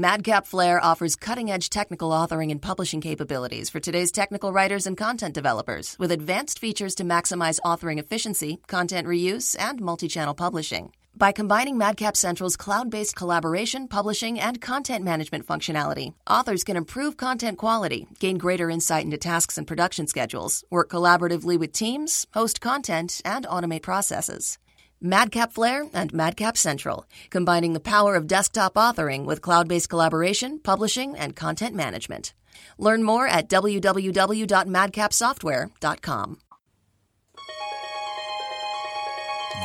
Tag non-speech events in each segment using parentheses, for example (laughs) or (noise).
Madcap Flare offers cutting edge technical authoring and publishing capabilities for today's technical writers and content developers with advanced features to maximize authoring efficiency, content reuse, and multi channel publishing. By combining Madcap Central's cloud based collaboration, publishing, and content management functionality, authors can improve content quality, gain greater insight into tasks and production schedules, work collaboratively with teams, host content, and automate processes. Madcap Flare and Madcap Central, combining the power of desktop authoring with cloud based collaboration, publishing, and content management. Learn more at www.madcapsoftware.com.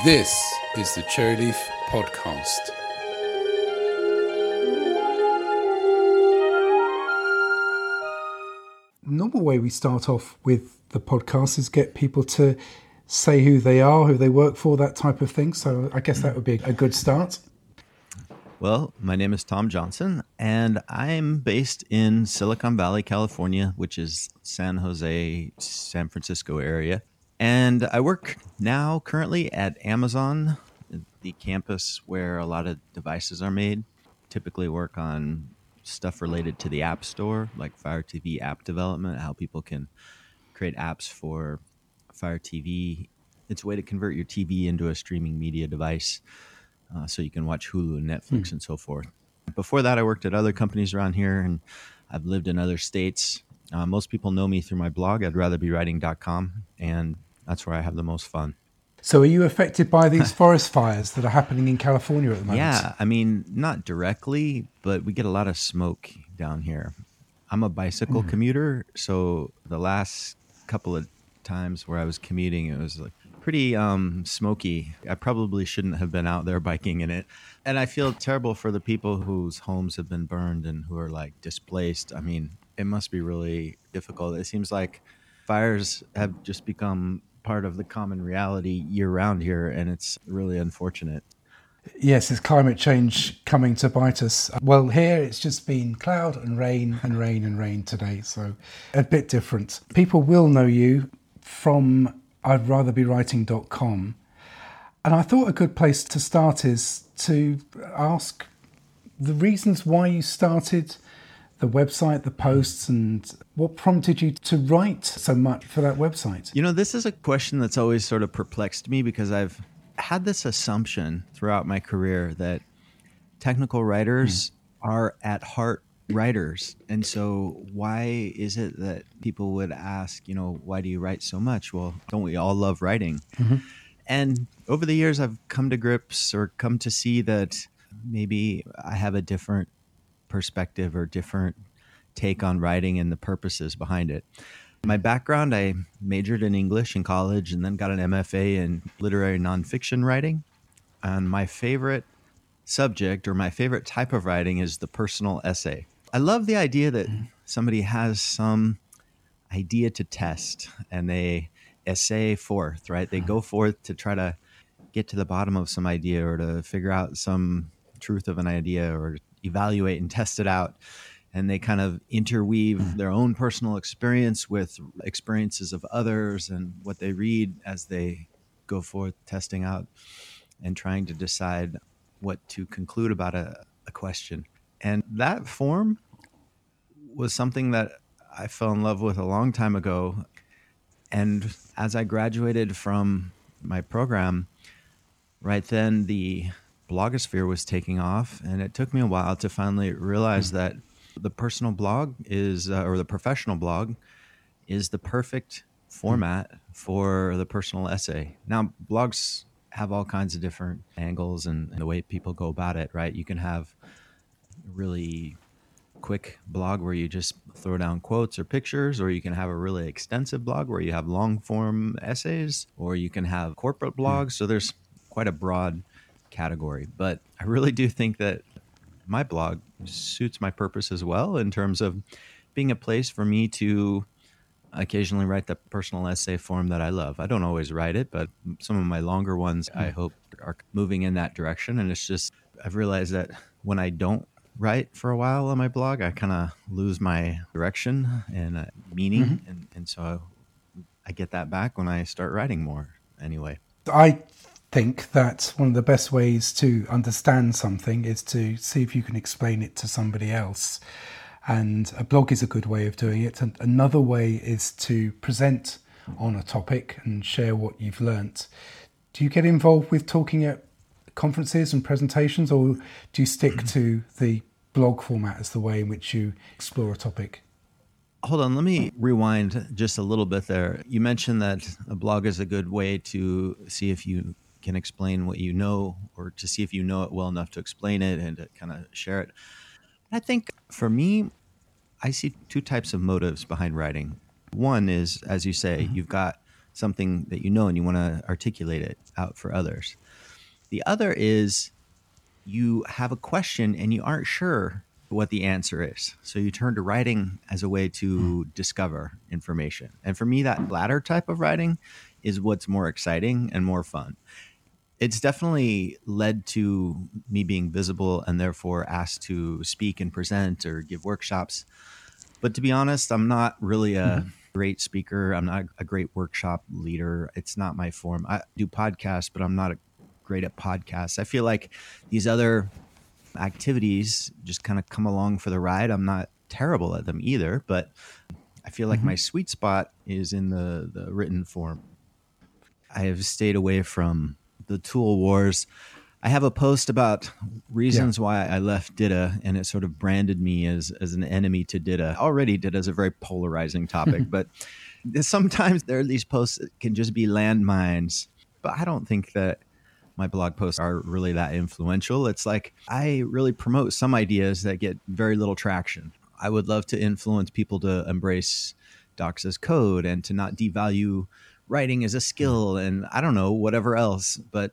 This is the Cherryleaf Podcast. Normal way we start off with the podcast is get people to say who they are, who they work for, that type of thing. So I guess that would be a good start. Well, my name is Tom Johnson, and I'm based in Silicon Valley, California, which is San Jose, San Francisco area. And I work now currently at Amazon, the campus where a lot of devices are made. Typically work on stuff related to the App Store, like Fire TV app development, how people can create apps for Fire TV. It's a way to convert your TV into a streaming media device uh, so you can watch Hulu and Netflix and so forth. Before that, I worked at other companies around here and I've lived in other states. Uh, most people know me through my blog, I'd rather be writing.com, and that's where I have the most fun. So, are you affected by these (laughs) forest fires that are happening in California at the moment? Yeah, I mean, not directly, but we get a lot of smoke down here. I'm a bicycle commuter, so the last couple of times where I was commuting, it was like pretty um, smoky. I probably shouldn't have been out there biking in it. And I feel terrible for the people whose homes have been burned and who are like displaced. I mean, it must be really difficult. It seems like fires have just become part of the common reality year round here, and it's really unfortunate. Yes, it's climate change coming to bite us. Well, here it's just been cloud and rain and rain and rain today, so a bit different. People will know you from I'd rather be writing.com. And I thought a good place to start is to ask the reasons why you started the website, the posts, and what prompted you to write so much for that website? You know, this is a question that's always sort of perplexed me because I've had this assumption throughout my career that technical writers hmm. are at heart writers. And so, why is it that people would ask, you know, why do you write so much? Well, don't we all love writing? Mm-hmm. And over the years, I've come to grips or come to see that maybe I have a different perspective or different take on writing and the purposes behind it. My background, I majored in English in college and then got an MFA in literary nonfiction writing. And my favorite subject or my favorite type of writing is the personal essay. I love the idea that mm-hmm. somebody has some idea to test and they essay forth, right? They uh-huh. go forth to try to get to the bottom of some idea or to figure out some truth of an idea or evaluate and test it out. And they kind of interweave mm-hmm. their own personal experience with experiences of others and what they read as they go forth testing out and trying to decide what to conclude about a, a question. And that form was something that I fell in love with a long time ago. And as I graduated from my program, right then the blogosphere was taking off. And it took me a while to finally realize that the personal blog is, uh, or the professional blog, is the perfect format for the personal essay. Now, blogs have all kinds of different angles and, and the way people go about it, right? You can have really quick blog where you just throw down quotes or pictures, or you can have a really extensive blog where you have long form essays, or you can have corporate hmm. blogs. So there's quite a broad category. But I really do think that my blog suits my purpose as well in terms of being a place for me to occasionally write the personal essay form that I love. I don't always write it, but some of my longer ones I hmm. hope are moving in that direction. And it's just, I've realized that when I don't write for a while on my blog, I kind of lose my direction and uh, meaning. And, and so I, I get that back when I start writing more anyway. I think that one of the best ways to understand something is to see if you can explain it to somebody else. And a blog is a good way of doing it. And another way is to present on a topic and share what you've learnt. Do you get involved with talking at conferences and presentations, or do you stick to the blog format as the way in which you explore a topic? Hold on, let me rewind just a little bit there. You mentioned that a blog is a good way to see if you can explain what you know or to see if you know it well enough to explain it and to kind of share it. I think for me, I see two types of motives behind writing. One is, as you say, mm-hmm. you've got something that you know and you want to articulate it out for others. The other is you have a question and you aren't sure what the answer is. So you turn to writing as a way to hmm. discover information. And for me, that latter type of writing is what's more exciting and more fun. It's definitely led to me being visible and therefore asked to speak and present or give workshops. But to be honest, I'm not really a mm-hmm. great speaker. I'm not a great workshop leader. It's not my form. I do podcasts, but I'm not a, great at podcasts. I feel like these other activities just kind of come along for the ride. I'm not terrible at them either, but I feel like mm-hmm. my sweet spot is in the the written form. I have stayed away from the tool wars. I have a post about reasons yeah. why I left DITA, and it sort of branded me as as an enemy to DITA. Already, DITA is a very polarizing topic, (laughs) but sometimes there are these posts that can just be landmines. But I don't think that my blog posts are really that influential. It's like I really promote some ideas that get very little traction. I would love to influence people to embrace docs as code and to not devalue writing as a skill and I don't know, whatever else. But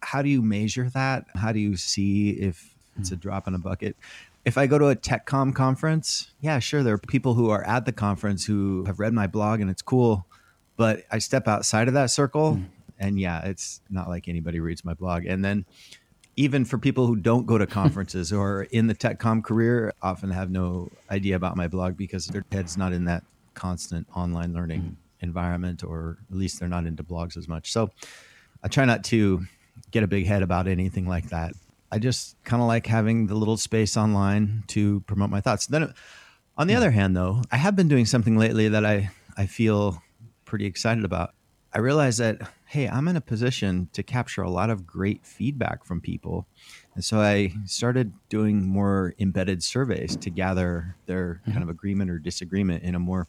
how do you measure that? How do you see if it's a drop in a bucket? If I go to a TechCom conference, yeah, sure, there are people who are at the conference who have read my blog and it's cool. But I step outside of that circle mm and yeah, it's not like anybody reads my blog. And then even for people who don't go to (laughs) conferences or in the TechCom career, often have no idea about my blog because their head's not in that constant online learning mm environment, or at least they're not into blogs as much. So I try not to get a big head about anything like that. I just kind of like having the little space online to promote my thoughts. Then, on the other hand, though, I have been doing something lately that I, I feel pretty excited about. I realized that hey, I'm in a position to capture a lot of great feedback from people. And so I started doing more embedded surveys to gather their mm-hmm. kind of agreement or disagreement in a more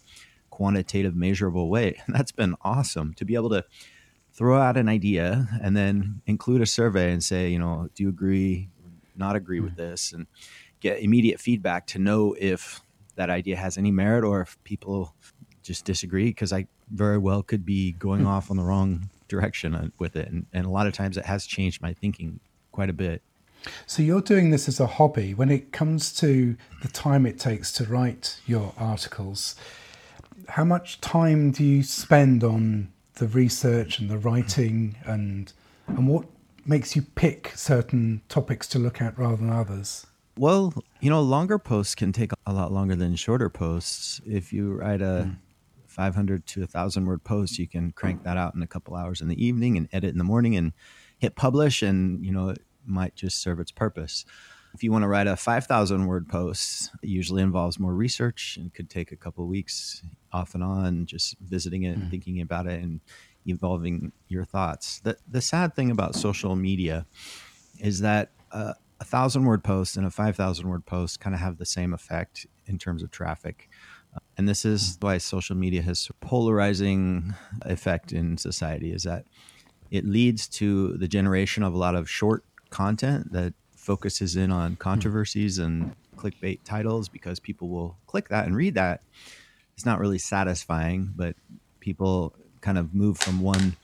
quantitative, measurable way. And (laughs) that's been awesome to be able to throw out an idea and then include a survey and say, you know, do you agree, not agree mm-hmm. with this, and get immediate feedback to know if that idea has any merit or if people just disagree because I very well could be going off on the wrong direction uh, with it. And, and a lot of times it has changed my thinking quite a bit. So you're doing this as a hobby. When it comes to the time it takes to write your articles, how much time do you spend on the research and the writing and and what makes you pick certain topics to look at rather than others? Well, you know, longer posts can take a lot longer than shorter posts. If you write a mm. 500 to 1000 word post you can crank that out in a couple hours in the evening and edit in the morning and hit publish and you know it might just serve its purpose. If you want to write a 5000 word post it usually involves more research and could take a couple weeks off and on just visiting it and mm. thinking about it and evolving your thoughts. The, the sad thing about social media is that uh, a thousand word post and a 5000 word post kind of have the same effect in terms of traffic and this is why social media has a polarizing effect in society is that it leads to the generation of a lot of short content that focuses in on controversies and clickbait titles because people will click that and read that. It's not really satisfying, but people kind of move from one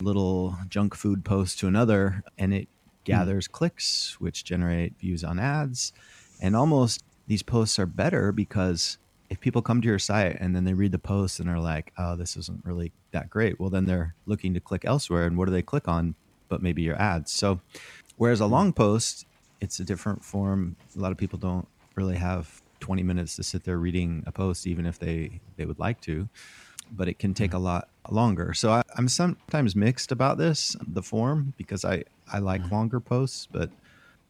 little junk food post to another and it gathers mm. clicks, which generate views on ads. And almost these posts are better because if people come to your site and then they read the post and are like, oh, this isn't really that great, well, then they're looking to click elsewhere. And what do they click on? But maybe your ads. So, whereas a long post, it's a different form. A lot of people don't really have 20 minutes to sit there reading a post, even if they, they would like to. but it can take a lot longer. So I, am sometimes mixed about this, the form, because I, I like mm-hmm. longer posts, but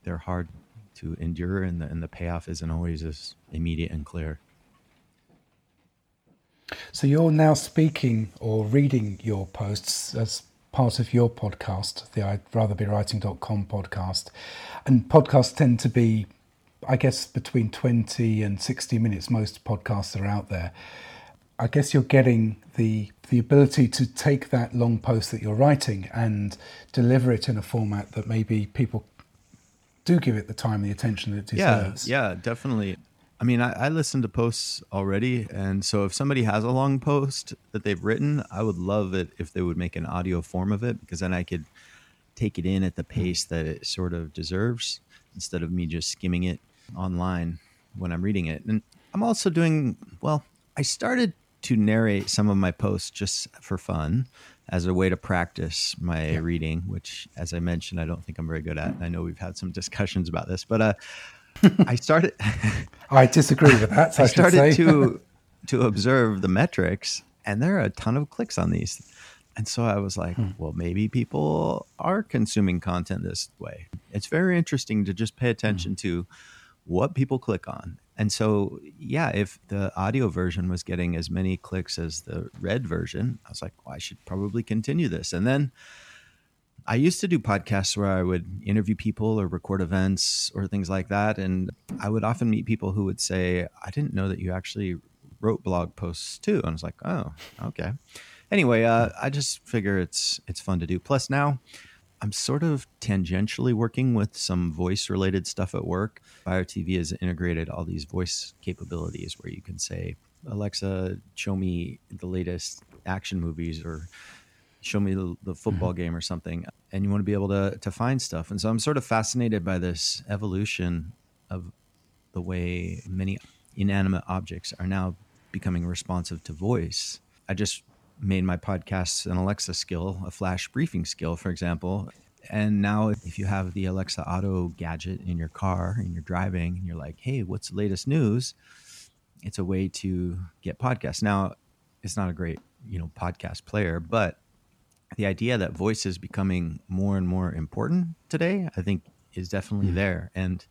they're hard to endure and the, and the payoff isn't always as immediate and clear. So you're now speaking or reading your posts as part of your podcast, the I'd rather be writing.com podcast. And podcasts tend to be, I guess, between 20 and 60 minutes. Most podcasts are out there. I guess you're getting the the ability to take that long post that you're writing and deliver it in a format that maybe people do give it the time and the attention that it deserves. Yeah, yeah, definitely. I mean, I, I, listen to posts already, and so if somebody has a long post that they've written, I would love it if they would make an audio form of it because then I could take it in at the pace that it sort of deserves instead of me just skimming it online when I'm reading it. And I'm also doing well. I started to narrate some of my posts just for fun as a way to practice my yeah. reading, which, as I mentioned, I don't think I'm very good at. I know we've had some (laughs) discussions about this, but uh, I started. (laughs) I disagree with that. I, I started to (laughs) to observe the metrics, and there are a ton of clicks on these. And so I was like, hmm. well, maybe people are consuming content this way. It's very interesting to just pay attention hmm. to what people click on. And so, yeah, if the audio version was getting as many clicks as the read version, I was like, well, I should probably continue this. And then I used to do podcasts where I would interview people or record events or things like that. And I would often meet people who would say, I didn't know that you actually wrote blog posts too. And I was like, oh, okay. Anyway, uh, I just figure it's it's fun to do. Plus now I'm sort of tangentially working with some voice related stuff at work. Fire TV has integrated all these voice capabilities where you can say, Alexa, show me the latest action movies or show me the, the football mm-hmm. game or something and you want to be able to to find stuff. And so i'm sort of fascinated by this evolution of the way many inanimate objects are now becoming responsive to voice. I just made my podcast an alexa skill a flash briefing skill for example. And now if you have the alexa auto gadget in your car and you're driving and you're like hey what's the latest news? It's a way to get podcasts. Now it's not a great you know podcast player but the idea that voice is becoming more and more important today, I think, is definitely mm. there. And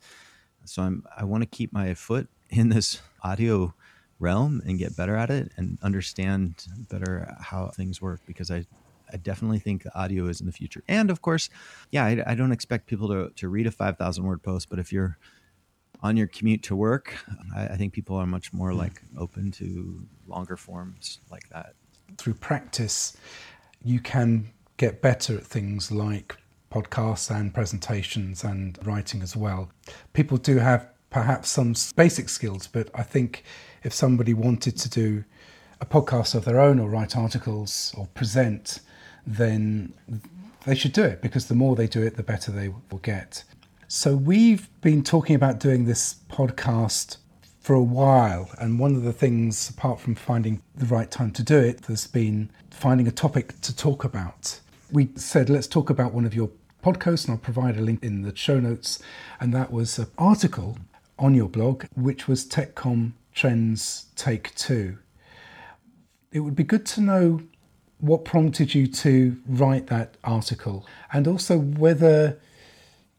so I'm I want to keep my foot in this audio realm and get better at it and understand better how things work because I I definitely think the audio is in the future. And of course, yeah, I, I don't expect people to, to read a 5,000 word post, but if you're on your commute to work, I, I think people are much more mm. like open to longer forms like that. Through practice you can get better at things like podcasts and presentations and writing as well. People do have perhaps some basic skills, but I think if somebody wanted to do a podcast of their own or write articles or present, then they should do it because the more they do it, the better they will get. So, we've been talking about doing this podcast for a while. And one of the things, apart from finding the right time to do it, has been finding a topic to talk about. We said, let's talk about one of your podcasts, and I'll provide a link in the show notes. And that was an article on your blog, which was TechCom Trends Take Two. It would be good to know what prompted you to write that article and also whether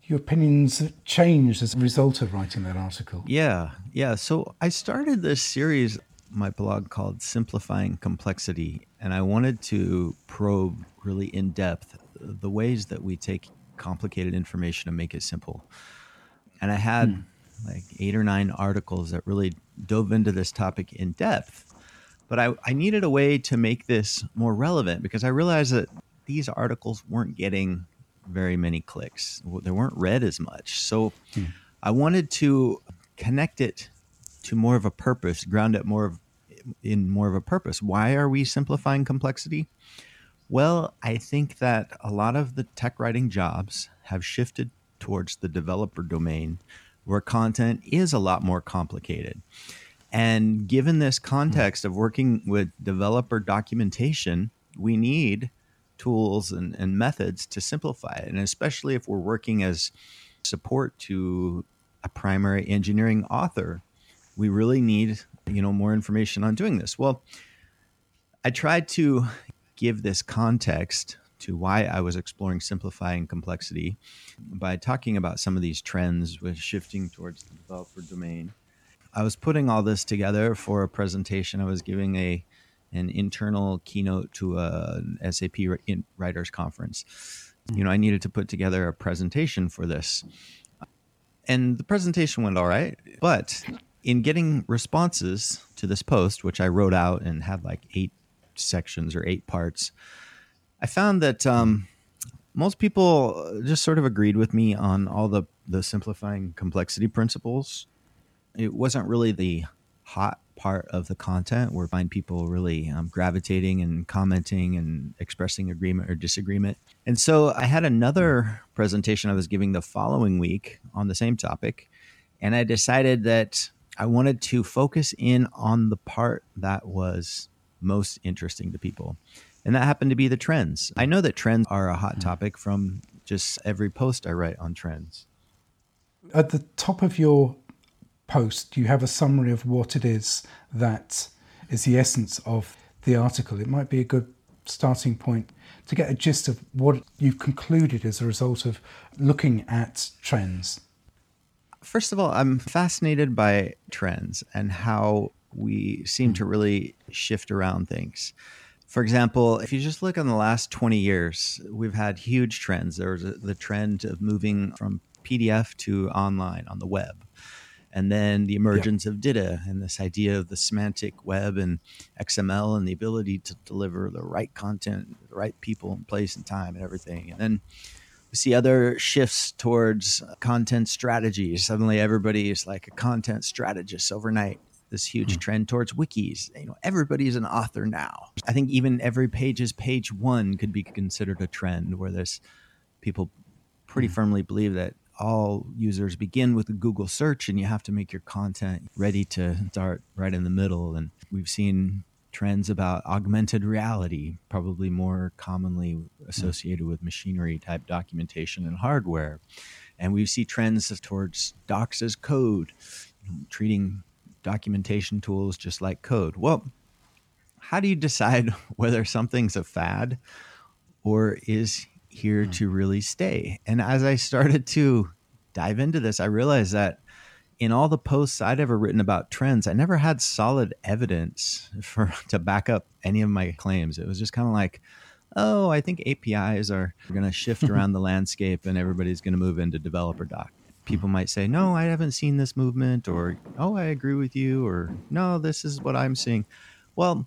your opinions changed as a result of writing that article. Yeah, yeah. So I started this series, my blog called Simplifying Complexity, and I wanted to probe really in depth the ways that we take complicated information and make it simple. And I had hmm. like eight or nine articles that really dove into this topic in depth. But I, I needed a way to make this more relevant because I realized that these articles weren't getting very many clicks. They weren't read as much. So hmm. I wanted to connect it to more of a purpose, ground it more of, in more of a purpose. Why are we simplifying complexity? Well, I think that a lot of the tech writing jobs have shifted towards the developer domain where content is a lot more complicated. And given this context of working with developer documentation, we need tools and, and methods to simplify it. And especially if we're working as support to a primary engineering author, we really need, you know, more information on doing this. Well, I tried to give this context to why I was exploring simplifying complexity by talking about some of these trends with shifting towards the developer domain. I was putting all this together for a presentation. I was giving a an internal keynote to a SAP writers conference. You know, I needed to put together a presentation for this. And the presentation went all right, but in getting responses to this post, which I wrote out and had like eight sections or eight parts, I found that um, most people just sort of agreed with me on all the the simplifying complexity principles. It wasn't really the hot part of the content where find people really um, gravitating and commenting and expressing agreement or disagreement. And so I had another presentation I was giving the following week on the same topic, and I decided that I wanted to focus in on the part that was most interesting to people and that happened to be the trends. I know that trends are a hot hmm. topic from just every post I write on trends. At the top of your post, you have a summary of what it is that is the essence of the article. It might be a good starting point to get a gist of what you've concluded as a result of looking at trends. First of all, I'm fascinated by trends and how we seem to really shift around things. For example, if you just look on the last 20 years, we've had huge trends. There was a, the trend of moving from PDF to online on the web. And then the emergence yeah. of DITA and this idea of the semantic web and XML and the ability to deliver the right content, the right people and place and time and everything. And then we see other shifts towards content strategy. Suddenly everybody is like a content strategist overnight this huge mm. trend towards wikis. You know, everybody's an author now. I think even every page is page one could be considered a trend where there's people pretty mm. firmly believe that all users begin with a Google search and you have to make your content ready to start right in the middle. And we've seen trends about augmented reality, probably more commonly associated with machinery type documentation and hardware. And we see trends towards docs as code, treating documentation tools just like code. Well, how do you decide (laughs) whether something's a fad or is here hmm. to really stay? And as I started to dive into this, I realized that in all the posts I'd ever written about trends, I never had solid evidence (laughs) for to back up any of my claims. It was just kind of like, oh, I think APIs are going to shift (laughs) around the landscape and everybody's going to move into developer doc people might say, no, I haven't seen this movement, or oh, I agree with you, or no, this is what I'm seeing. Well,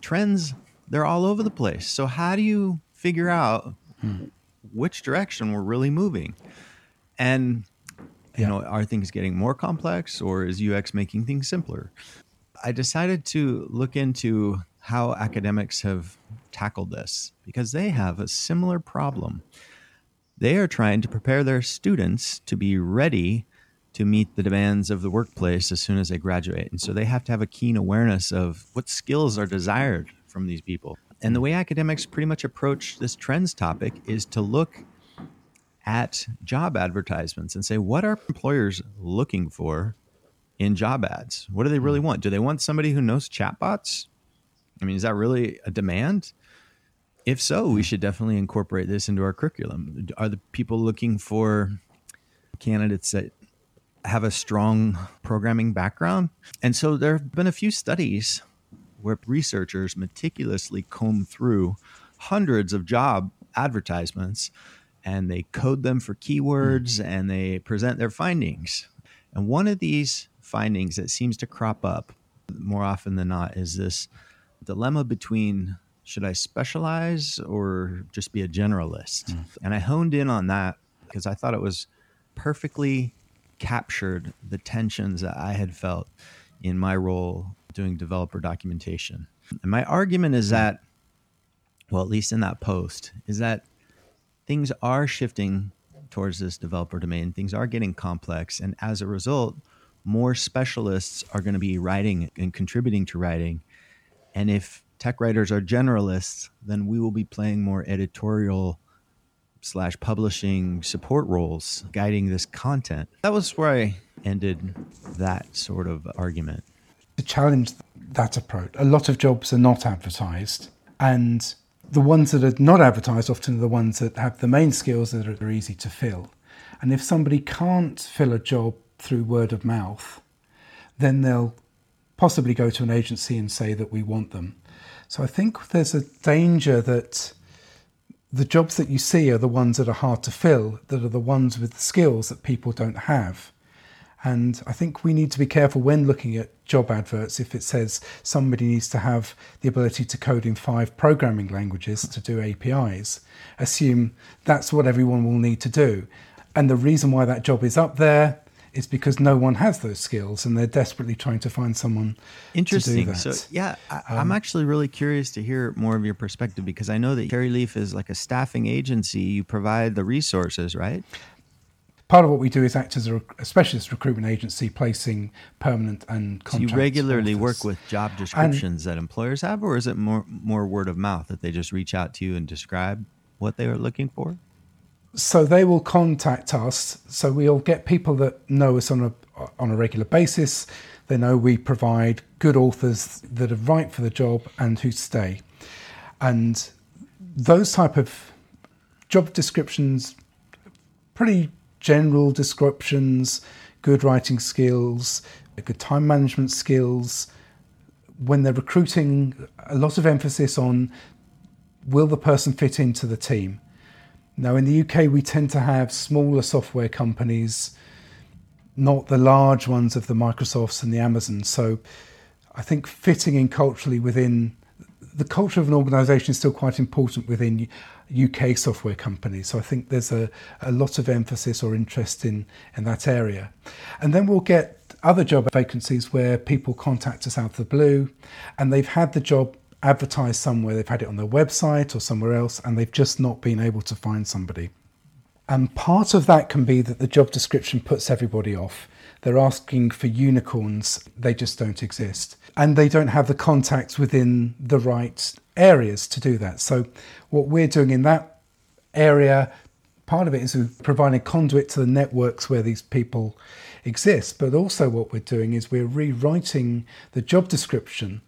trends, they're all over the place. So, how do you figure out hmm. which direction we're really moving? And, you yeah. know, are things getting more complex, or is UX making things simpler? I decided to look into how academics have tackled this because they have a similar problem they are trying to prepare their students to be ready to meet the demands of the workplace as soon as they graduate. And so they have to have a keen awareness of what skills are desired from these people. And the way academics pretty much approach this trends topic is to look at job advertisements and say, what are employers looking for in job ads? What do they really hmm. want? Do they want somebody who knows chatbots? I mean, is that really a demand? If so, we should definitely incorporate this into our curriculum. Are the people looking for candidates that have a strong programming background? And so there have been a few studies where researchers meticulously comb through hundreds of job advertisements and they code them for keywords mm-hmm. and they present their findings. And one of these findings that seems to crop up more often than not is this dilemma between should I specialize or just be a generalist? Mm. And I honed in on that because I thought it was perfectly captured the tensions that I had felt in my role doing developer documentation. And my argument is that, well, at least in that post, is that things are shifting towards this developer domain. Things are getting complex. And as a result, more specialists are going to be writing and contributing to writing. And if tech writers are generalists, then we will be playing more editorial slash publishing support roles guiding this content. That was where I ended that sort of argument. To challenge that approach. A lot of jobs are not advertised, and the ones that are not advertised often are the ones that have the main skills that are easy to fill. And if somebody can't fill a job through word of mouth, then they'll possibly go to an agency and say that we want them. So I think there's a danger that the jobs that you see are the ones that are hard to fill, that are the ones with the skills that people don't have. And I think we need to be careful when looking at job adverts if it says somebody needs to have the ability to code in five programming languages to do APIs. Assume that's what everyone will need to do. And the reason why that job is up there is because no one has those skills and they're desperately trying to find someone interesting so yeah I, am um, actually really curious to hear more of your perspective because i know that cherryleaf is like a staffing agency you provide the resources right part of what we do is act as a, a specialist recruitment agency placing permanent and contract so you regularly work with job descriptions and, that employers have or is it more more word of mouth that they just reach out to you and describe what they are looking for so they will contact us. So we'll get people that know us on a on a regular basis. They know we provide good authors that are right for the job and who stay. And those type of job descriptions, pretty general descriptions, good writing skills, good time management skills. When they're recruiting, a lot of emphasis on will the person fit into the team? Now, in the UK, we tend to have smaller software companies, not the large ones of the Microsofts and the Amazons. So I think fitting in culturally within the culture of an organization is still quite important within UK software companies. So I think there's a, a lot of emphasis or interest in, in that area. And then we'll get other job vacancies where people contact us out of the blue and they've had the job advertised somewhere, they've had it on their website or somewhere else, and they've just not been able to find somebody. And part of that can be that the job description puts everybody off. They're asking for unicorns, they just don't exist. And they don't have the contacts within the right areas to do that. So, what we're doing in that area, part of it is providing conduit to the networks where these people exist. But also, what we're doing is we're rewriting the job description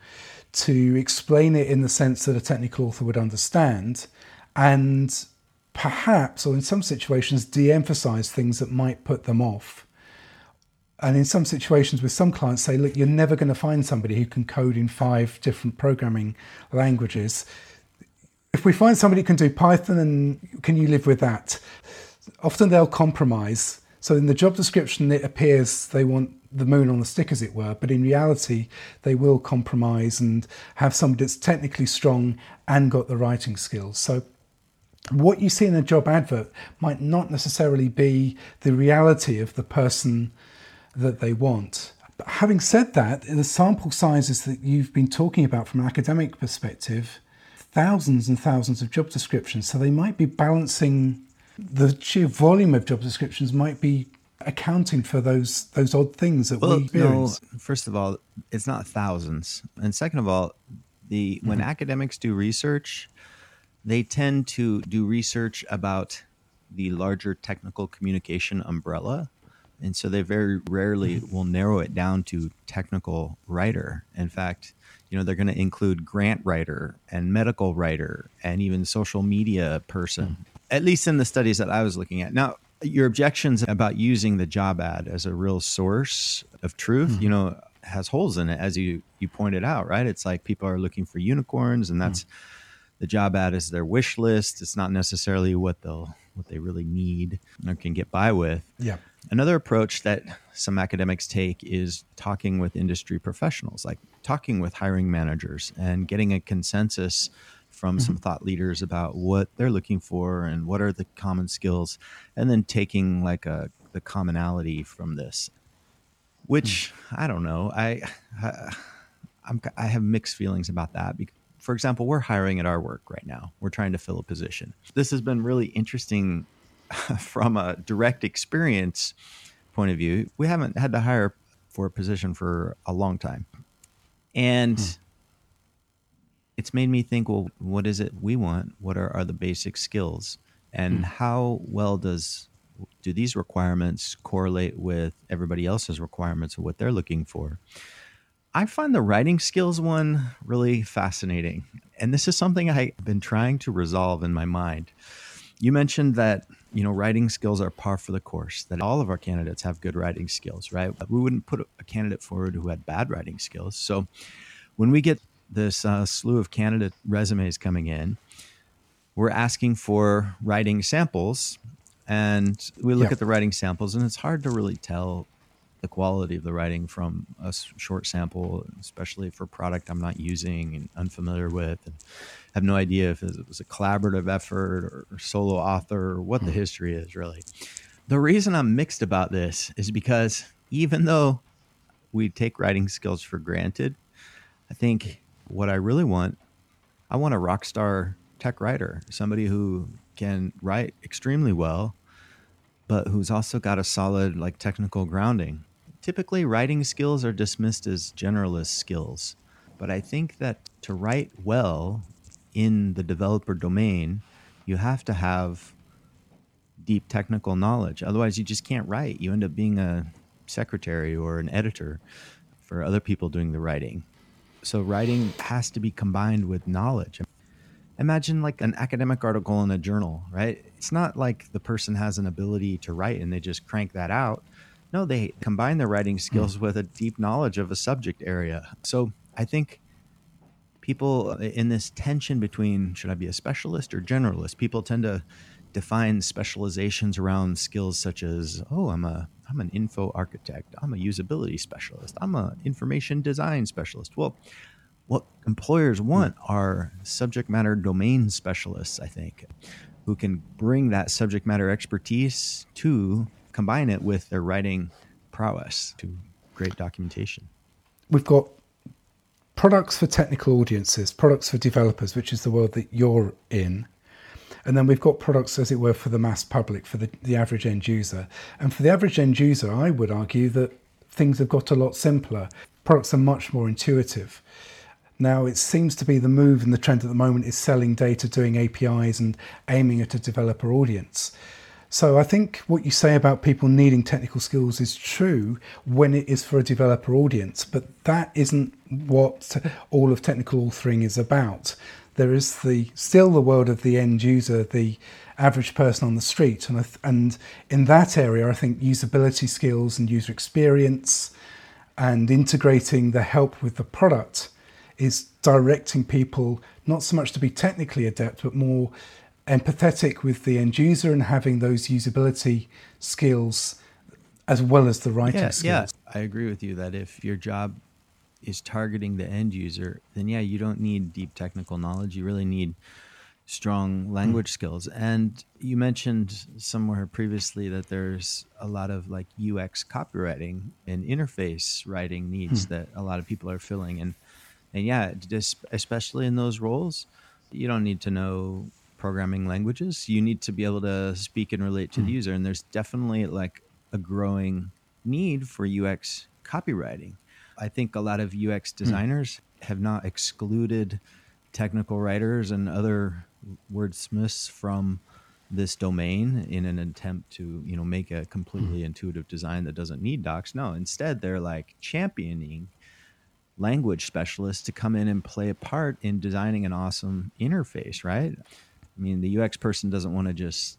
to explain it in the sense that a technical author would understand and perhaps, or in some situations, de emphasize things that might put them off. And in some situations, with some clients, say, look, you're never going to find somebody who can code in five different programming languages. If we find somebody who can do Python, and can you live with that? Often they'll compromise. So in the job description, it appears they want the moon on the stick, as it were. But in reality, they will compromise and have somebody that's technically strong and got the writing skills. So what you see in a job advert might not necessarily be the reality of the person that they want. But having said that, the sample sizes that you've been talking about from an academic perspective, thousands and thousands of job descriptions. So they might be balancing the sheer volume of job descriptions might be accounting for those those odd things that well, we experience? No, first of all, it's not thousands, and second of all, the mm-hmm. when academics do research, they tend to do research about the larger technical communication umbrella. And so they very rarely mm-hmm. will narrow it down to technical writer. In fact, you know, they're going to include grant writer and medical writer and even social media person, mm-hmm. at least in the studies that I was looking at. Now, your objections about using the job ad as a real source of truth, mm-hmm. you know, has holes in it, as you you pointed out, right? It's like people are looking for unicorns, and that's mm-hmm. the job ad is their wish list. It's not necessarily what they'll what they really need or can get by with. Yeah. Another approach that some academics take is talking with industry professionals, like talking with hiring managers and getting a consensus from mm-hmm. some thought leaders about what they're looking for and what are the common skills, and then taking like a the commonality from this. Which mm. I don't know. I, I I'm, I have mixed feelings about that. For example, we're hiring at our work right now. We're trying to fill a position. This has been really interesting (laughs) from a direct experience point of view. We haven't had to hire for a position for a long time. And hmm it's made me think well what is it we want what are, are the basic skills and mm. how well does do these requirements correlate with everybody else's requirements of what they're looking for I find the writing skills one really fascinating. And this is something I've been trying to resolve in my mind. You mentioned that, you know, writing skills are par for the course, that all of our candidates have good writing skills, right? We wouldn't put a candidate forward who had bad writing skills. So when we get this uh, slew of candidate resumes coming in, we're asking for writing samples and we look Yeah. at the writing samples and it's hard to really tell the quality of the writing from a short sample especially for a product i'm not using and unfamiliar with and have no idea if it was a collaborative effort or, or solo author or what the hmm. history is really the reason i'm mixed about this is because even though we take writing skills for granted i think what i really want I want a rock star tech writer, somebody who can write extremely well, but who's also got a solid like technical grounding. Typically, writing skills are dismissed as generalist skills, but I think that to write well in the developer domain, you have to have deep technical knowledge. Otherwise, you just can't write. You end up being a secretary or an editor for other people doing the writing. So writing has to be combined with knowledge. Imagine like an academic article in a journal, right? It's not like the person has an ability to write and they just crank that out. No, they combine their writing hmm. skills with a deep knowledge of a subject area. So I think people uh, in this tension between should I be a specialist or generalist, people tend to define specializations around skills such as, oh, I'm a I'm an info architect, I'm a usability specialist, I'm a information design specialist. Well, what employers hmm. want are subject matter domain specialists, I think, who can bring that subject matter expertise to combine it with their writing prowess to great documentation. We've got products for technical audiences, products for developers, which is the world that you're in. And then we've got products, as it were, for the mass public, for the, the average end user. And for the average end user, I would argue that things have got a lot simpler. Products are much more intuitive. Now, it seems to be the move and the trend at the moment is selling data, doing APIs, and aiming at a developer audience. So I think what you say about people needing technical skills is true when it is for a developer audience, but that isn't what all of technical authoring is about. There is the still the world of the end user, the average person on the street, and and in that area, I think usability skills and user experience and integrating the help with the product is directing people not so much to be technically adept, but more empathetic with the end user and having those usability skills as well as the writing yeah, skills. Yeah, I agree with you that if your job is targeting the end user, then yeah, you don't need deep technical knowledge. You really need strong language skills. And you mentioned somewhere previously that there's a lot of like UX copywriting and interface writing needs hmm. that a lot of people are filling. And and yeah, just especially in those roles, you don't need to know programming languages. You need to be able to speak and relate to the hmm. user. And there's definitely like a growing need for UX copywriting. I think a lot of UX hmm. designers have not excluded technical writers and other wordsmiths from this domain in an attempt to, you know, make a completely hmm. intuitive design that doesn't need docs. No, instead they're like championing language specialists to come in and play a part in designing an awesome interface, right? I mean, the UX person doesn't want to just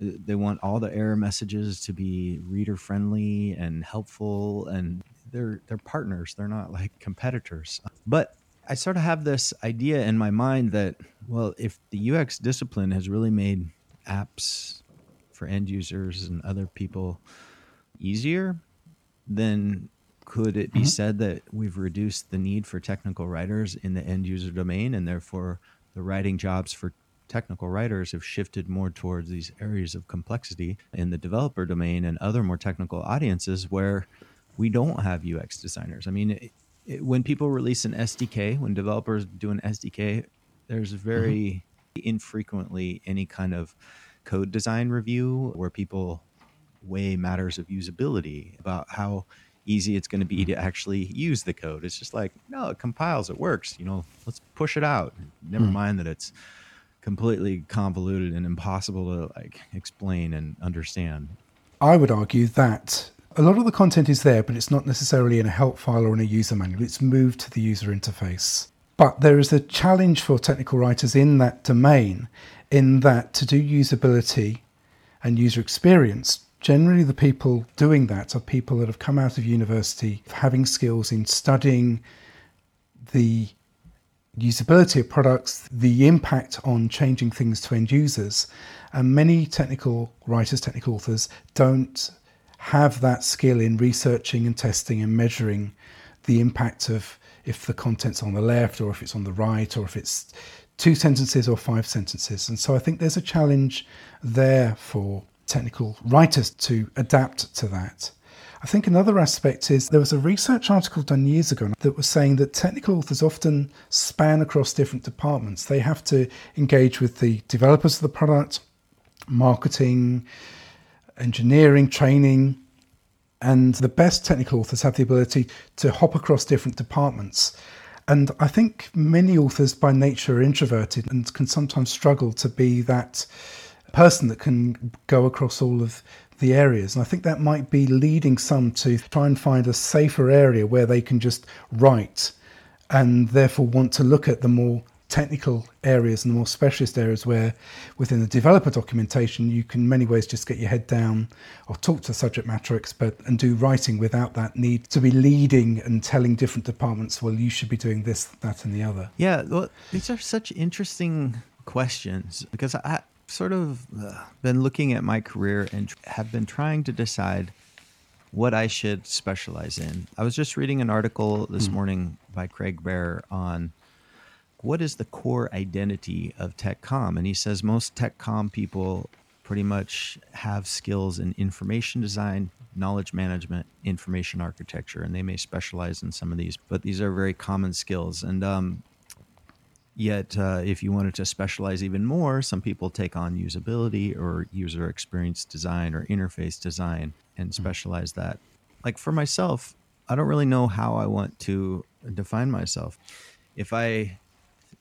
they want all the error messages to be reader friendly and helpful and they're they're partners they're not like competitors. But i sort of have this idea in my mind that well if the ux discipline has really made apps for end users and other people easier then could it be mm-hmm. said that we've reduced the need for technical writers in the end user domain and therefore the writing jobs for technical writers have shifted more towards these areas of complexity in the developer domain and other more technical audiences where we don't have UX designers. I mean, it, it, when people release an SDK, when developers do an SDK, there's very mm-hmm. infrequently any kind of code design review where people weigh matters of usability about how easy it's going to be mm-hmm. to actually use the code. It's just like, no, it compiles, it works. You know, let's push it out. Never mm. mind that it's completely convoluted and impossible to like explain and understand. I would argue that A lot of the content is there, but it's not necessarily in a help file or in a user manual. It's moved to the user interface. But there is a challenge for technical writers in that domain, in that to do usability and user experience, generally the people doing that are people that have come out of university having skills in studying the usability of products, the impact on changing things to end users. And many technical writers, technical authors don't have that skill in researching and testing and measuring the impact of if the content's on the left or if it's on the right or if it's two sentences or five sentences. And so I think there's a challenge there for technical writers to adapt to that. I think another aspect is there was a research article done years ago that was saying that technical authors often span across different departments. They have to engage with the developers of the product, marketing, engineering, training, and the best technical authors have the ability to hop across different departments. And I think many authors by nature are introverted and can sometimes struggle to be that person that can go across all of the areas. And I think that might be leading some to try and find a safer area where they can just write and therefore want to look at the more technical areas and the more specialist areas where within the developer documentation you can many ways just get your head down or talk to a subject matter expert and do writing without that need to be leading and telling different departments well you should be doing this that and the other yeah well these are such interesting questions because i sort of uh, been looking at my career and have been trying to decide what I should specialize in. I was just reading an article this mm. morning by Craig Baehr on what is the core identity of TechCom, and he says most TechCom people pretty much have skills in information design, knowledge management, information architecture, and they may specialize in some of these, but these are very common skills. And um, Yet, uh, if you wanted to specialize even more, some people take on usability or user experience design or interface design and hmm. specialize that. Like for myself, I don't really know how I want to define myself. If I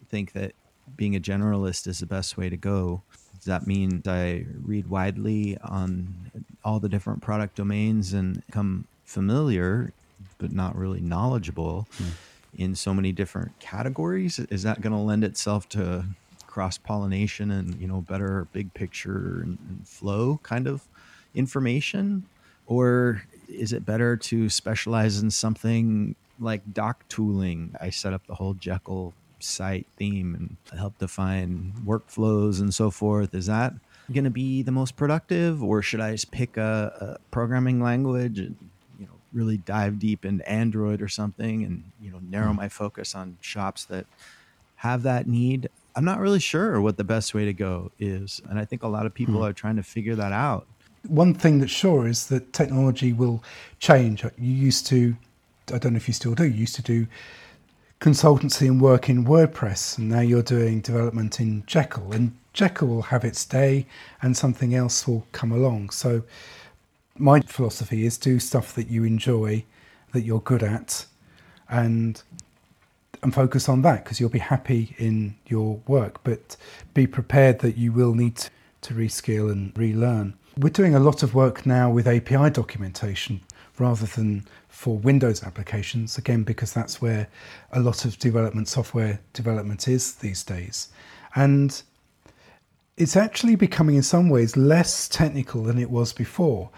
think that being a generalist is the best way to go, does that mean I read widely on all the different product domains and become familiar, but not really knowledgeable? Mm in so many different categories? Is that going to lend itself to cross pollination and you know better big picture and, and, flow kind of information? Or is it better to specialize in something like doc tooling? I set up the whole jekyll site theme and help define workflows and so forth. Is that going to be the most productive or should i just pick a, a programming language really dive deep into Android or something and you know narrow hmm. my focus on shops that have that need. I'm not really sure what the best way to go is, and I think a lot of people mm. are trying to figure that out. One thing that's sure is that technology will change. You used to, I don't know if you still do, you used to do consultancy and work in WordPress, and now you're doing development in Jekyll, and Jekyll will have its day, and something else will come along. So my philosophy is do stuff that you enjoy, that you're good at, and and focus on that because you'll be happy in your work. But be prepared that you will need to, to reskill and relearn. We're doing a lot of work now with API documentation rather than for Windows applications, again, because that's where a lot of development, software development is these days. And it's actually becoming, in some ways, less technical than it was before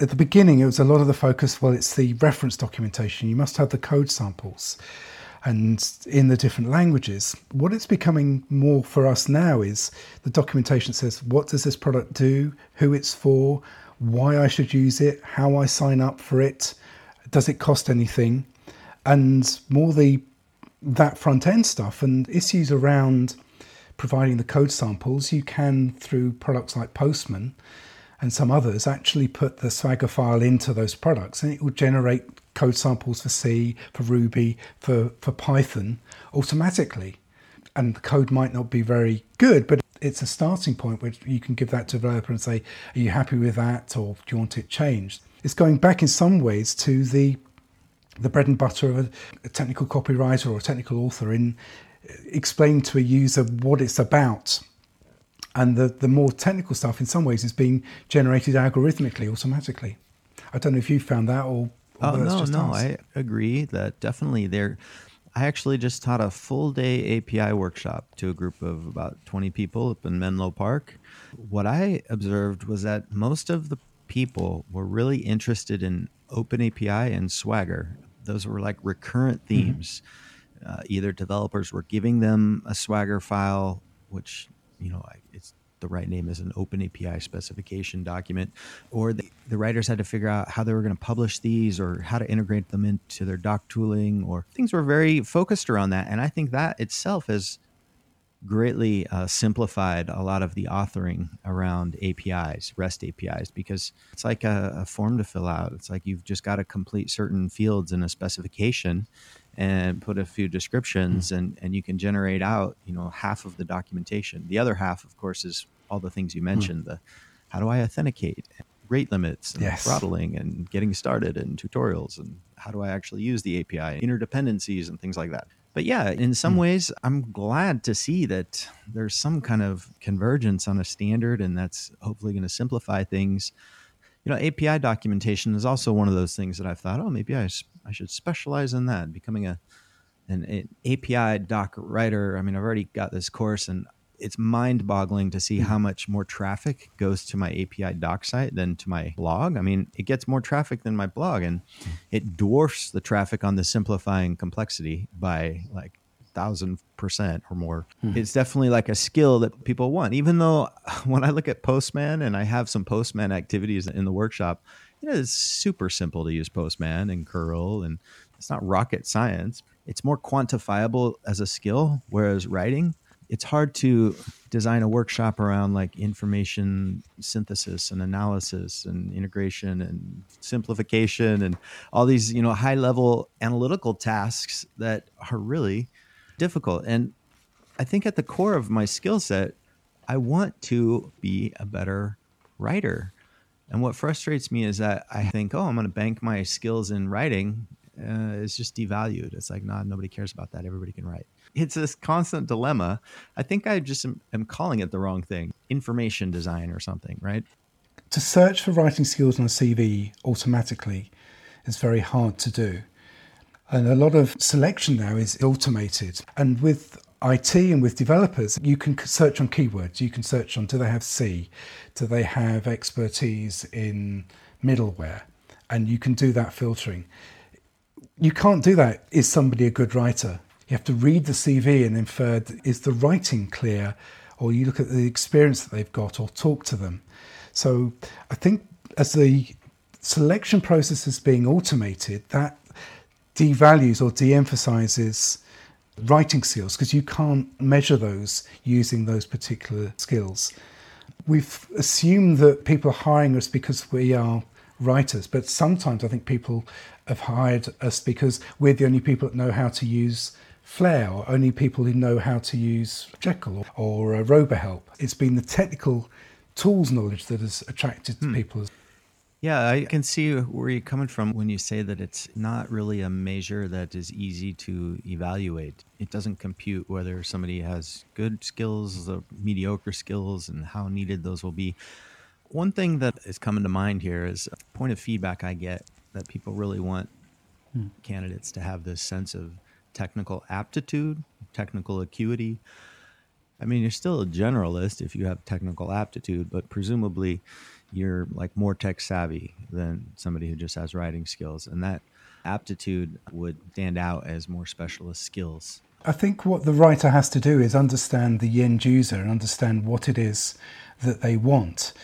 at the beginning, it was a lot of the focus. Well, it's the reference documentation. You must have the code samples, and in the different languages. What it's becoming more for us now is the documentation says what does this product do, who it's for, why I should use it, how I sign up for it, does it cost anything, and more the that front end stuff and issues around providing the code samples. You can through products like Postman and some others actually put the Swagger file into those products and it will generate code samples for C, for Ruby, for, for Python automatically. And the code might not be very good, but it's a starting point where you can give that to developer and say, Are you happy with that or do you want it changed? It's going back in some ways to the the bread and butter of a, a technical copywriter or a technical author in uh, explaining to a user what it's about and the, the more technical stuff in some ways is being generated algorithmically automatically I don't know if you found that or. or Oh no, no, us. I agree that definitely there. I actually just taught a full day API workshop to a group of about 20 people up in Menlo Park. What I observed was that most of the people were really interested in Open API and Swagger. Those were like recurrent themes. Uh, either developers were giving them a Swagger file, which you know it's the right name is an Open API specification document, or the, the writers had to figure out how they were going to publish these or how to integrate them into their doc tooling, or things were very focused around that. And I think that itself has greatly uh, simplified a lot of the authoring around APIs, REST APIs, because it's like a, a form to fill out. It's like you've just got to complete certain fields in a specification and put a few descriptions and, and you can generate out, you know, half of the documentation. The other half, of course, is all the things you mentioned, the how do I authenticate, rate limits and Yes. throttling and getting started and tutorials and how do I actually use the API, interdependencies and things like that. But yeah, in some hmm. ways, I'm glad to see that there's some kind of convergence on a standard, and that's hopefully going to simplify things. You know, API documentation is also one of those things that I've thought, oh, maybe I, I should specialize in that, becoming a an, an API doc writer. I mean, I've already got this course, and it's mind boggling to see hmm. how much more traffic goes to my API doc site than to my blog. I mean, it gets more traffic than my blog, and hmm. it dwarfs the traffic on the simplifying complexity by like thousand percent or more. Hmm. It's definitely like a skill that people want. Even though (laughs) when I look at Postman and I have some Postman activities in the workshop, you know, it's super simple to use Postman and curl and it's not rocket science. It's more quantifiable as a skill, whereas writing, it's hard to design a workshop around like information synthesis and analysis and integration and simplification and all these, you know, high level analytical tasks that are really difficult. And I think at the core of my skill set, I want to be a better writer. And what frustrates me is that I think, oh, I'm going to bank my skills in writing. Uh, it's just devalued. It's like, nah, nobody cares about that. Everybody can write. It's this constant dilemma. I think I just am, am calling it the wrong thing information design or something, right? to search for writing skills on a CV automatically is very hard to do. And a lot of selection now is automated. And with IT and with developers, you can search on keywords. You can search on do they have C? Do they have expertise in middleware? And you can do that filtering. You can't do that. Is somebody a good writer? You have to read the CV and infer is the writing clear? Or you look at the experience that they've got or talk to them. So I think as the selection process is being automated, that devalues or de-emphasizes writing skills because you can't measure those using those particular skills. We've assumed that people are hiring us because we are writers, but sometimes I think people have hired us because we're the only people that know how to use Flare, or only people who know how to use Jekyll or, or uh, RoboHelp. It's been the technical tools knowledge that has attracted people. Yeah, I can see where you're coming from when you say that it's not really a measure that is easy to evaluate. It doesn't compute whether somebody has good skills or mediocre skills and how needed those will be. One thing that is coming to mind here is a point of feedback I get that people really want candidates to have this sense of technical aptitude, technical acuity. I mean, you're still a generalist if you have technical aptitude, but presumably you're like more tech savvy than somebody who just has writing skills. And that aptitude would stand out as more specialist skills. I think what the writer has to do is understand the end user and understand what it is that they want.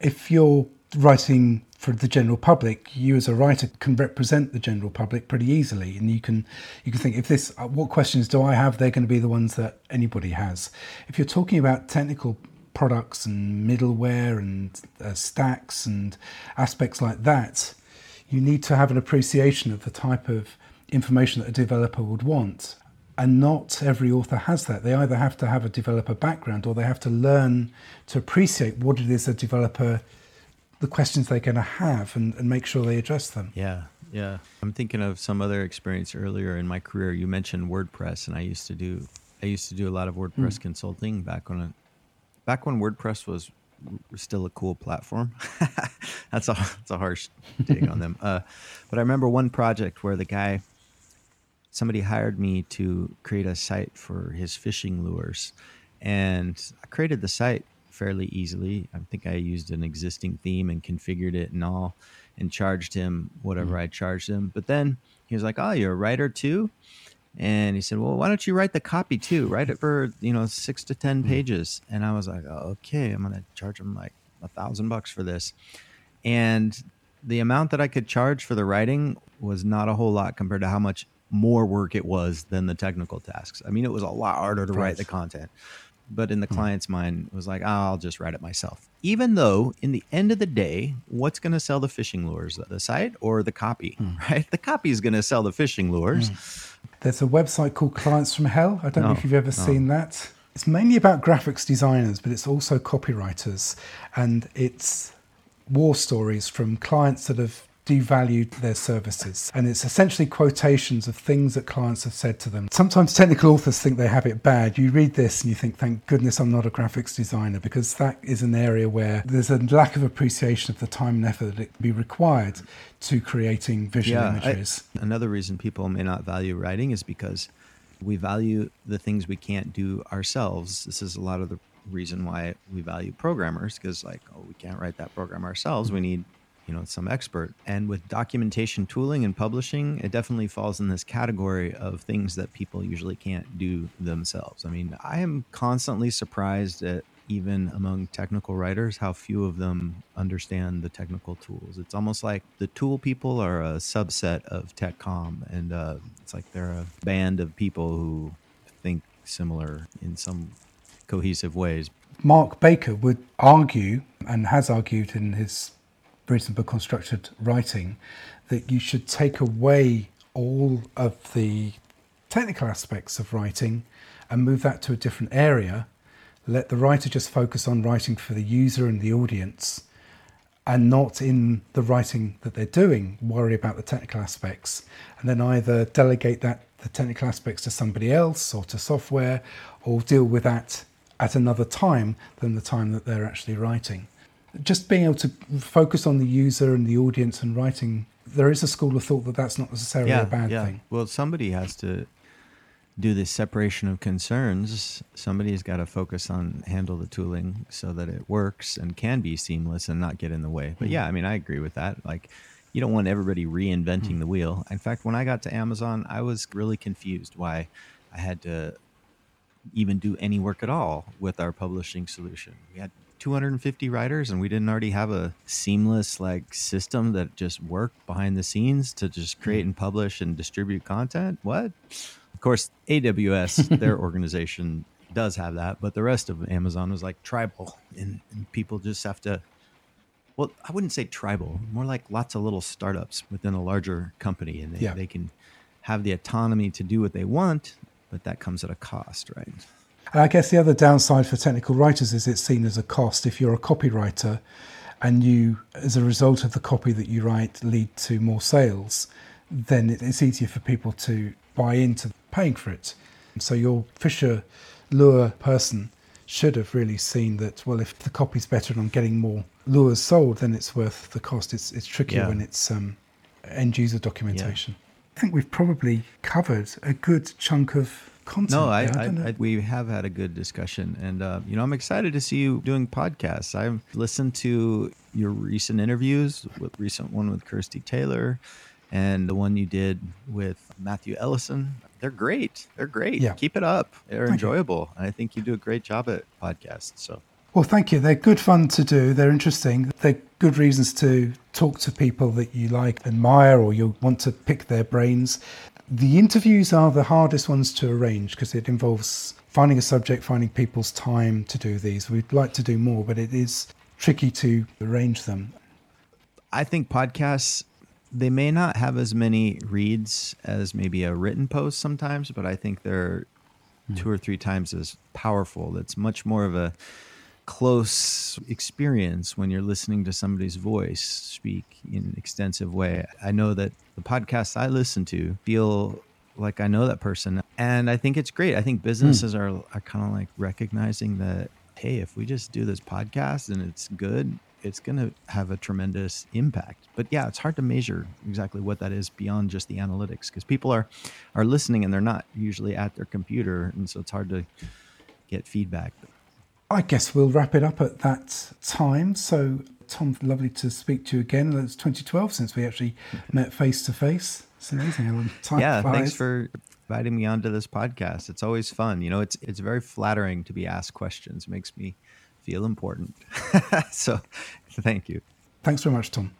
If you're writing for the general public, you as a writer can represent the general public pretty easily, and you can you can think if this uh, what questions do I have? They're going to be the ones that anybody has. If you're talking about technical products and middleware and uh, stacks and aspects like that, you need to have an appreciation of the type of information that a developer would want. And not every author has that. They either have to have a developer background or they have to learn to appreciate what it is a developer, the questions they're going to have, and, and make sure they address them. Yeah, yeah. I'm thinking of some other experience earlier in my career. You mentioned WordPress, and I used to do I used to do a lot of WordPress consulting back when back when WordPress was still a cool platform. (laughs) that's a that's a harsh take on them. (laughs) Uh, but I remember one project where the guy, somebody hired me to create a site for his fishing lures, and I created the site fairly easily. I think I used an existing theme and configured it and all, and charged him whatever mm-hmm. I charged him. But then he was like, "Oh, you're a writer too." and he said well why don't you write the copy too write it for you know six to ten hmm. pages and i was like oh, okay i'm gonna charge him like a thousand bucks for this and the amount that i could charge for the writing was not a whole lot compared to how much more work it was than the technical tasks i mean it was a lot harder to write the content but in the hmm. client's mind it was like oh, i'll just write it myself even though in the end of the day what's going to sell the fishing lures the site or the copy hmm. (laughs) right the copy is going to sell the fishing lures there's a website called Clients from Hell. I don't no, know if you've ever no. seen that. It's mainly about graphics designers, but it's also copywriters. And it's war stories from clients that have devalued their services. And it's essentially quotations of things that clients have said to them. Sometimes technical authors think they have it bad. You read this and you think, thank goodness I'm not a graphics designer, because that is an area where there's a lack of appreciation of the time and effort that it can be required to creating visual yeah, images. I, another reason people may not value writing is because we value the things we can't do ourselves. This is a lot of the reason why we value programmers because like oh we can't write that program ourselves we need you know some expert. And with documentation tooling and publishing it definitely falls in this category of things that people usually can't do themselves. I mean i am constantly surprised at even among technical writers how few of them understand the technical tools. It's almost like the tool people are a subset of tech techcom and uh, it's like they're a band of people who think similar in some cohesive ways. Mark baker would argue and has argued in his reasonable constructed writing that you should take away all of the technical aspects of writing and move that to a different area. Let the writer just focus on writing for the user and the audience and not in the writing that they're doing worry about the technical aspects and then either delegate that the technical aspects to somebody else or to software or deal with that at another time than the time that they're actually writing just being able to focus on the user and the audience and writing there is a school of thought that that's not necessarily yeah, a bad yeah. thing. Well somebody has to do this separation of concerns. Somebody's got to focus on handle the tooling so that it works and can be seamless and not get in the way. But hmm. yeah i mean i agree with that. Like you don't want everybody reinventing mm the wheel. In fact when i got to amazon i was really confused why i had to even do any work at all with our publishing solution. We had 250 writers and we didn't already have a seamless like system that just worked behind the scenes to just create hmm. and publish and distribute content what of course aws (laughs) their organization does have that but the rest of amazon was like tribal and, and people just have to well i wouldn't say tribal more like lots of little startups within a larger company and they, yeah. they can have the autonomy to do what they want but that comes at a cost right and I guess the other downside for technical writers is it's seen as a cost. If you're a copywriter and you, as a result of the copy that you write, lead to more sales, then it's easier for people to buy into paying for it. So your Fisher lure person should have really seen that, well, if the copy's better and I'm getting more lures sold, then it's worth the cost. It's, it's trickier yeah. when it's um, end user documentation. Yeah. I think we've probably covered a good chunk of content. No, I, I, I, we have had a good discussion, and uh, you know, I'm excited to see you doing podcasts. I've listened to your recent interviews, with recent one with Kirsty Taylor, and the one you did with Matthew Ellison. They're great. They're great. Yeah. Keep it up. They're thank enjoyable. You. I think you do a great job at podcasts. So. Well, thank you. They're good fun to do. They're interesting. They're good reasons to talk to people that you like, admire, or you want to pick their brains. The interviews are the hardest ones to arrange because it involves finding a subject, finding people's time to do these. We'd like to do more, but it is tricky to arrange them. I think podcasts they may not have as many reads as maybe a written post sometimes, but I think they're mm. two or three times as powerful. That's much more of a close experience when you're listening to somebody's voice speak in an extensive way. I know that the podcasts I listen to feel like I know that person. And I think it's great. I think businesses mm. are, are kind of like recognizing that hey, if we just do this podcast and it's good, it's going to have a tremendous impact. But yeah, it's hard to measure exactly what that is beyond just the analytics because people are are listening and they're not usually at their computer, and so it's hard to get feedback. I guess we'll wrap it up at that time. So, Tom, lovely to speak to you again. It's 2012 since we actually (laughs) met face to face. It's amazing how long time yeah, flies. thanks for inviting me onto this podcast. It's always fun. You know, it's it's very flattering to be asked questions. It makes me feel important. (laughs) so, thank you. Thanks very much, Tom.